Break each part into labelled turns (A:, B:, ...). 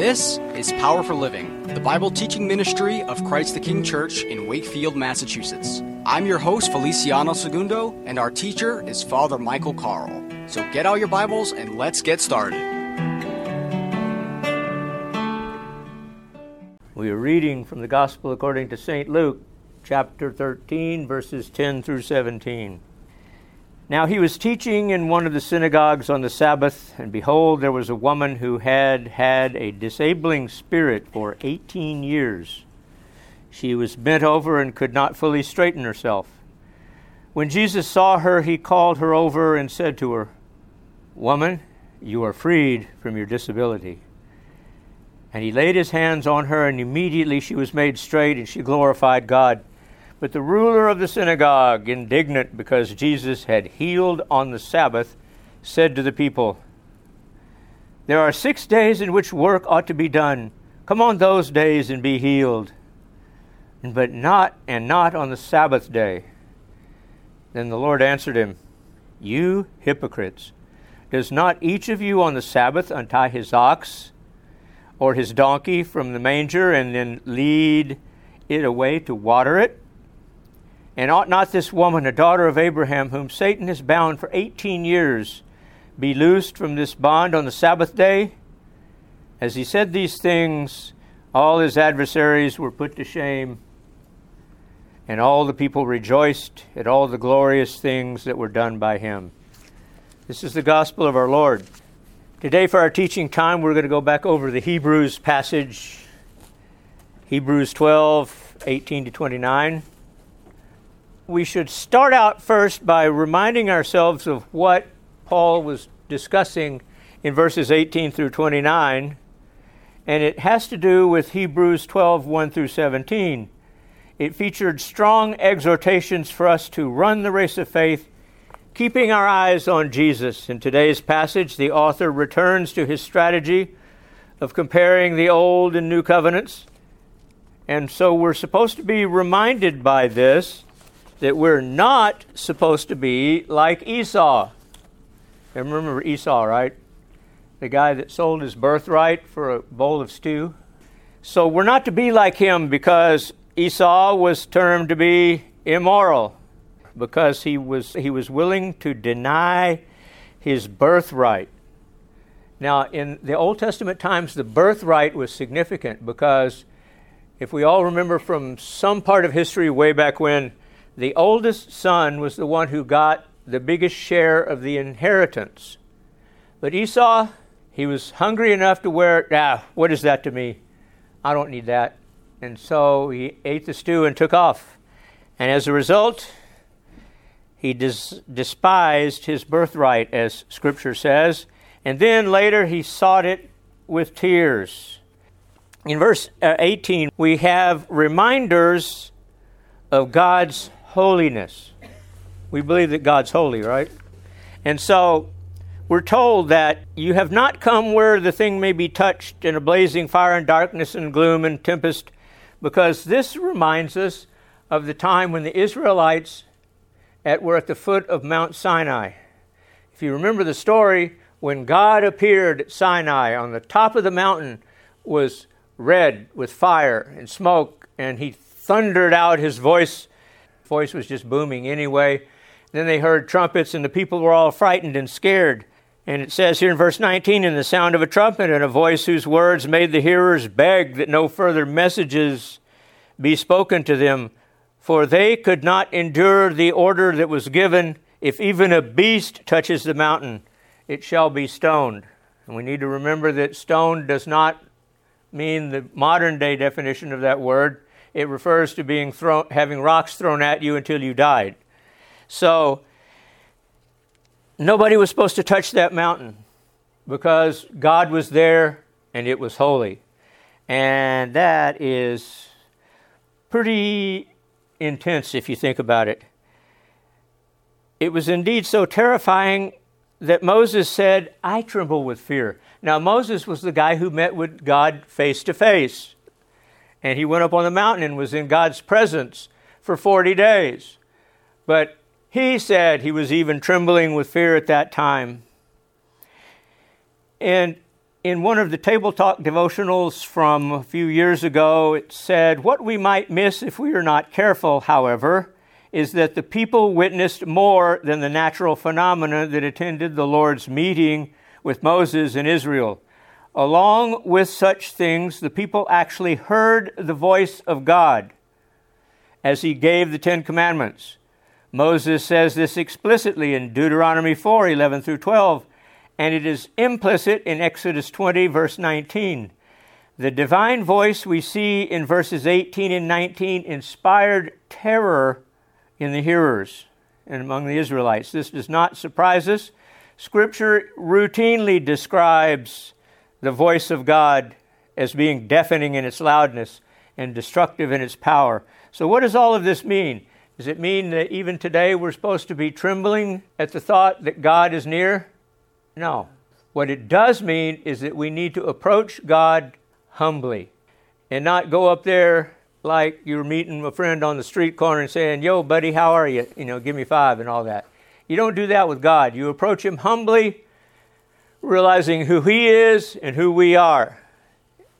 A: This is Power for Living, the Bible teaching ministry of Christ the King Church in Wakefield, Massachusetts. I'm your host, Feliciano Segundo, and our teacher is Father Michael Carl. So get out your Bibles and let's get started.
B: We are reading from the Gospel according to St. Luke, chapter 13, verses 10 through 17. Now he was teaching in one of the synagogues on the Sabbath, and behold, there was a woman who had had a disabling spirit for 18 years. She was bent over and could not fully straighten herself. When Jesus saw her, he called her over and said to her, Woman, you are freed from your disability. And he laid his hands on her, and immediately she was made straight, and she glorified God. But the ruler of the synagogue, indignant because Jesus had healed on the Sabbath, said to the people, There are six days in which work ought to be done. Come on those days and be healed. But not, and not on the Sabbath day. Then the Lord answered him, You hypocrites, does not each of you on the Sabbath untie his ox or his donkey from the manger and then lead it away to water it? And ought not this woman, a daughter of Abraham, whom Satan has bound for 18 years, be loosed from this bond on the Sabbath day? As he said these things, all his adversaries were put to shame, and all the people rejoiced at all the glorious things that were done by him. This is the gospel of our Lord. Today, for our teaching time, we're going to go back over the Hebrews passage, Hebrews 12, 18 to 29 we should start out first by reminding ourselves of what Paul was discussing in verses 18 through 29, and it has to do with Hebrews 12 1 through 17. It featured strong exhortations for us to run the race of faith, keeping our eyes on Jesus. In today's passage, the author returns to his strategy of comparing the Old and New Covenants. And so we're supposed to be reminded by this that we're not supposed to be like Esau. And remember Esau, right? The guy that sold his birthright for a bowl of stew. So we're not to be like him because Esau was termed to be immoral because he was he was willing to deny his birthright. Now, in the Old Testament times, the birthright was significant because if we all remember from some part of history way back when, the oldest son was the one who got the biggest share of the inheritance. But Esau, he was hungry enough to wear, ah, what is that to me? I don't need that. And so he ate the stew and took off. And as a result, he des- despised his birthright, as Scripture says. And then later he sought it with tears. In verse uh, 18, we have reminders of God's holiness. We believe that God's holy, right? And so we're told that you have not come where the thing may be touched in a blazing fire and darkness and gloom and tempest, because this reminds us of the time when the Israelites at, were at the foot of Mount Sinai. If you remember the story, when God appeared at Sinai on the top of the mountain was red with fire and smoke, and he thundered out his voice voice was just booming anyway. Then they heard trumpets, and the people were all frightened and scared. And it says here in verse 19, in the sound of a trumpet and a voice whose words made the hearers beg that no further messages be spoken to them, for they could not endure the order that was given if even a beast touches the mountain, it shall be stoned. And we need to remember that stoned does not mean the modern day definition of that word it refers to being thrown, having rocks thrown at you until you died. So nobody was supposed to touch that mountain because God was there and it was holy. And that is pretty intense if you think about it. It was indeed so terrifying that Moses said, I tremble with fear. Now, Moses was the guy who met with God face to face. And he went up on the mountain and was in God's presence for 40 days. But he said he was even trembling with fear at that time. And in one of the Table Talk devotionals from a few years ago, it said, What we might miss if we are not careful, however, is that the people witnessed more than the natural phenomena that attended the Lord's meeting with Moses and Israel. Along with such things, the people actually heard the voice of God as he gave the Ten Commandments. Moses says this explicitly in Deuteronomy 4 11 through 12, and it is implicit in Exodus 20, verse 19. The divine voice we see in verses 18 and 19 inspired terror in the hearers and among the Israelites. This does not surprise us. Scripture routinely describes the voice of God as being deafening in its loudness and destructive in its power. So, what does all of this mean? Does it mean that even today we're supposed to be trembling at the thought that God is near? No. What it does mean is that we need to approach God humbly and not go up there like you're meeting a friend on the street corner and saying, Yo, buddy, how are you? You know, give me five and all that. You don't do that with God. You approach Him humbly, realizing who He is and who we are.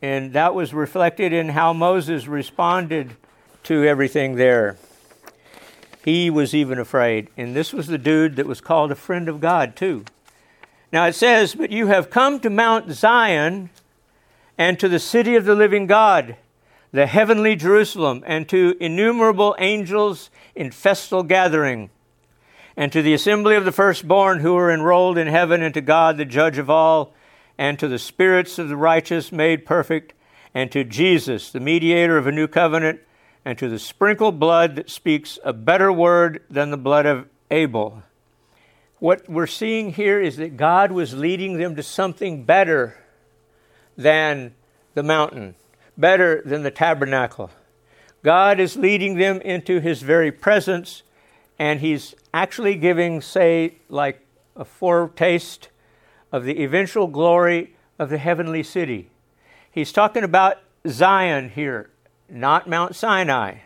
B: And that was reflected in how Moses responded to everything there. He was even afraid. And this was the dude that was called a friend of God, too. Now it says, But you have come to Mount Zion and to the city of the living God the heavenly Jerusalem, and to innumerable angels in festal gathering, and to the assembly of the firstborn who are enrolled in heaven, and to God, the judge of all, and to the spirits of the righteous made perfect, and to Jesus, the mediator of a new covenant, and to the sprinkled blood that speaks a better word than the blood of Abel. What we're seeing here is that God was leading them to something better than the mountain better than the tabernacle. God is leading them into his very presence, and he's actually giving, say, like a foretaste of the eventual glory of the heavenly city. He's talking about Zion here, not Mount Sinai.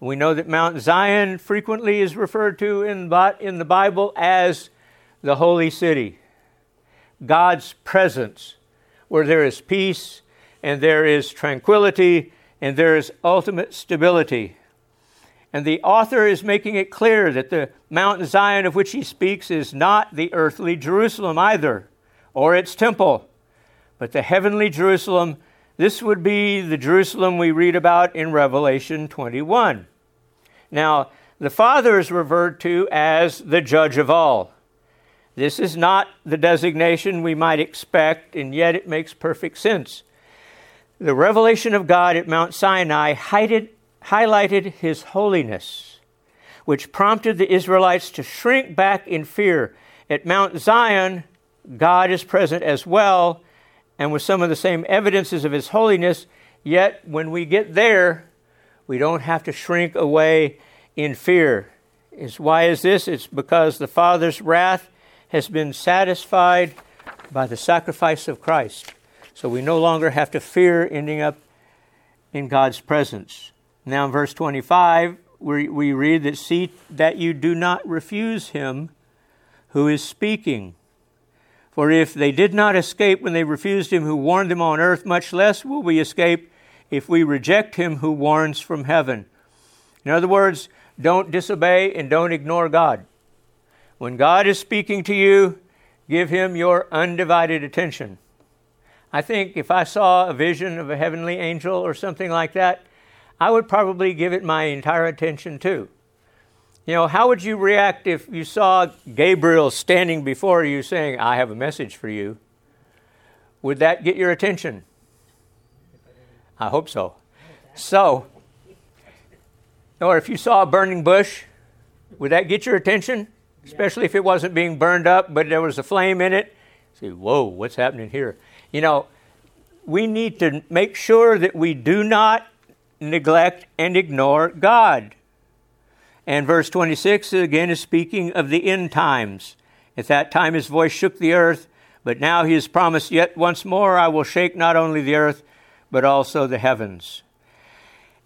B: We know that Mount Zion frequently is referred to in, in the Bible as the holy city, God's presence, where there is peace and there is tranquility, and there is ultimate stability. And the author is making it clear that the Mount Zion of which he speaks is not the earthly Jerusalem either, or its temple, but the heavenly Jerusalem. This would be the Jerusalem we read about in Revelation 21. Now, the Father is referred to as the judge of all. This is not the designation we might expect, and yet it makes perfect sense. The revelation of God at Mount Sinai highlighted his holiness, which prompted the Israelites to shrink back in fear. At Mount Zion, God is present as well, and with some of the same evidences of his holiness, yet when we get there, we don't have to shrink away in fear. Why is this? It's because the Father's wrath has been satisfied by the sacrifice of Christ. So we no longer have to fear ending up in God's presence. Now, in verse 25, we, we read that, See that you do not refuse him who is speaking. For if they did not escape when they refused him who warned them on earth, much less will we escape if we reject him who warns from heaven. In other words, don't disobey and don't ignore God. When God is speaking to you, give him your undivided attention. I think if I saw a vision of a heavenly angel or something like that, I would probably give it my entire attention too. You know, how would you react if you saw Gabriel standing before you saying, I have a message for you? Would that get your attention? I hope so. So, or if you saw a burning bush, would that get your attention? Especially if it wasn't being burned up, but there was a flame in it. See, whoa, what's happening here? You know, we need to make sure that we do not neglect and ignore God. And verse 26 again is speaking of the end times. At that time his voice shook the earth, but now he has promised, Yet once more I will shake not only the earth, but also the heavens.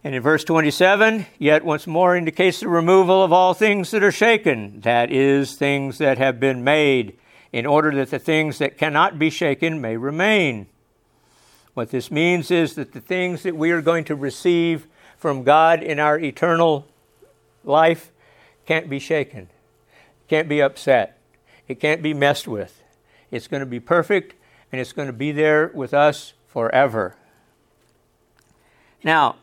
B: And in verse 27, yet once more indicates the removal of all things that are shaken, that is, things that have been made in order that the things that cannot be shaken may remain. What this means is that the things that we are going to receive from God in our eternal life can't be shaken, can't be upset, it can't be messed with. It's going to be perfect and it's going to be there with us forever. Now,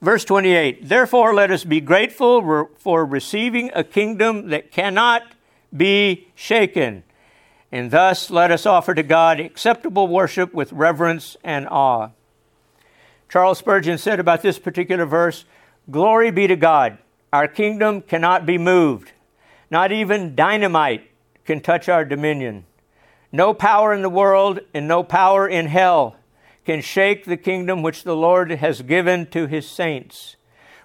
B: verse 28 Therefore, let us be grateful for receiving a kingdom that cannot be shaken. And thus, let us offer to God acceptable worship with reverence and awe. Charles Spurgeon said about this particular verse Glory be to God. Our kingdom cannot be moved. Not even dynamite can touch our dominion. No power in the world and no power in hell can shake the kingdom which the Lord has given to his saints.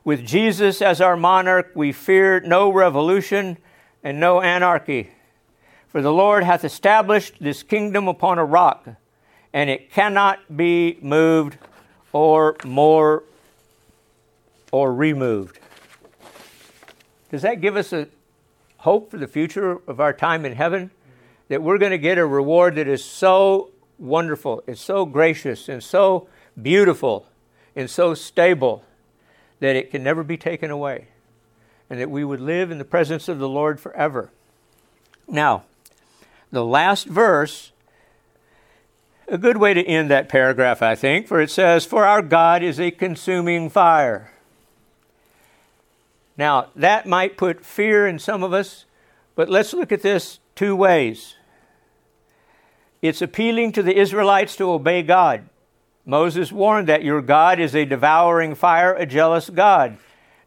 B: With Jesus as our monarch, we fear no revolution and no anarchy. For the Lord hath established this kingdom upon a rock, and it cannot be moved or more or removed. Does that give us a hope for the future of our time in heaven? That we're going to get a reward that is so wonderful, it's so gracious, and so beautiful, and so stable that it can never be taken away, and that we would live in the presence of the Lord forever. Now, the last verse a good way to end that paragraph, I think, for it says, For our God is a consuming fire. Now, that might put fear in some of us, but let's look at this two ways. It's appealing to the Israelites to obey God. Moses warned that your God is a devouring fire, a jealous God.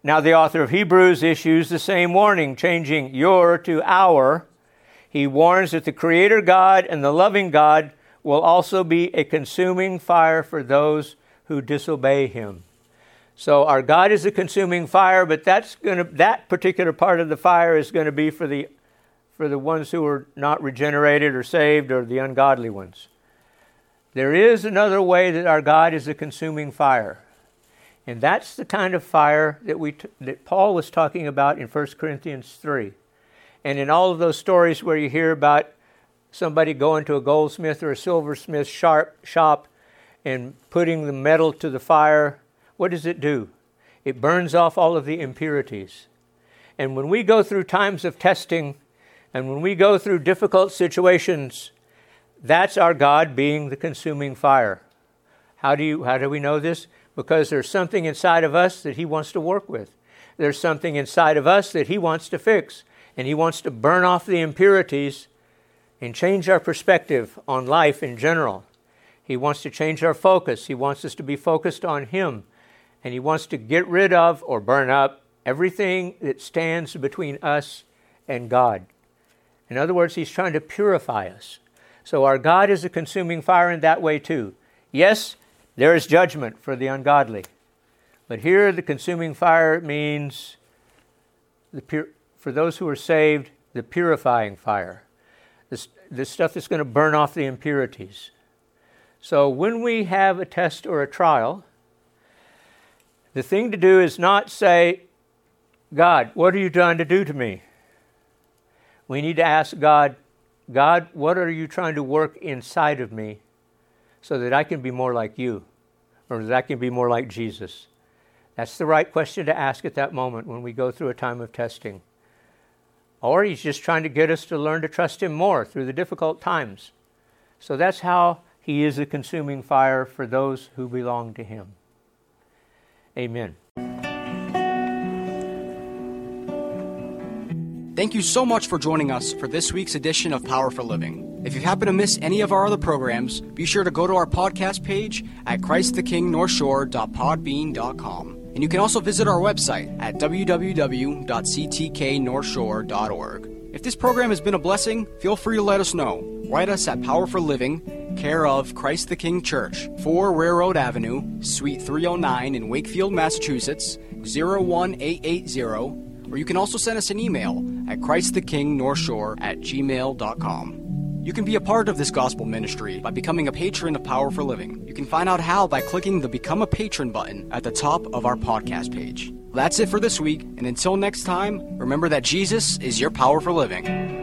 B: Now, the author of Hebrews issues the same warning, changing your to our. He warns that the Creator God and the loving God will also be a consuming fire for those who disobey him. So our God is a consuming fire, but that's going to that particular part of the fire is going to be for the for the ones who are not regenerated or saved or the ungodly ones. There is another way that our God is a consuming fire. And that's the kind of fire that we that Paul was talking about in 1 Corinthians 3. And in all of those stories where you hear about somebody going to a goldsmith or a silversmith shop and putting the metal to the fire, what does it do? It burns off all of the impurities. And when we go through times of testing and when we go through difficult situations, that's our God being the consuming fire. How do, you, how do we know this? Because there's something inside of us that He wants to work with. There's something inside of us that He wants to fix. And He wants to burn off the impurities and change our perspective on life in general. He wants to change our focus. He wants us to be focused on Him. And He wants to get rid of or burn up everything that stands between us and God. In other words, He's trying to purify us. So our God is a consuming fire in that way too. Yes, there is judgment for the ungodly. But here, the consuming fire means the pur- for those who are saved, the purifying fire this, this stuff that's going to burn off the impurities. So when we have a test or a trial, the thing to do is not say, God, what are you trying to do to me? We need to ask God, God, what are you trying to work inside of me so that I can be more like you or that I can be more like Jesus? That's the right question to ask at that moment when we go through a time of testing. Or he's just trying to get us to learn to trust him more through the difficult times. So that's how he is a consuming fire for those who belong to him. Amen.
A: Thank you so much for joining us for this week's edition of Power for Living. If you happen to miss any of our other programs, be sure to go to our podcast page at christthekingnorthshore.podbean.com. And you can also visit our website at www.ctknorthshore.org. If this program has been a blessing, feel free to let us know. Write us at Power for Living, care of Christ the King Church, 4 Railroad Avenue, Suite 309 in Wakefield, Massachusetts, 01880, or you can also send us an email at christthekingnorthshore at gmail.com. You can be a part of this gospel ministry by becoming a patron of Power for Living. You can find out how by clicking the Become a Patron button at the top of our podcast page. That's it for this week, and until next time, remember that Jesus is your power for living.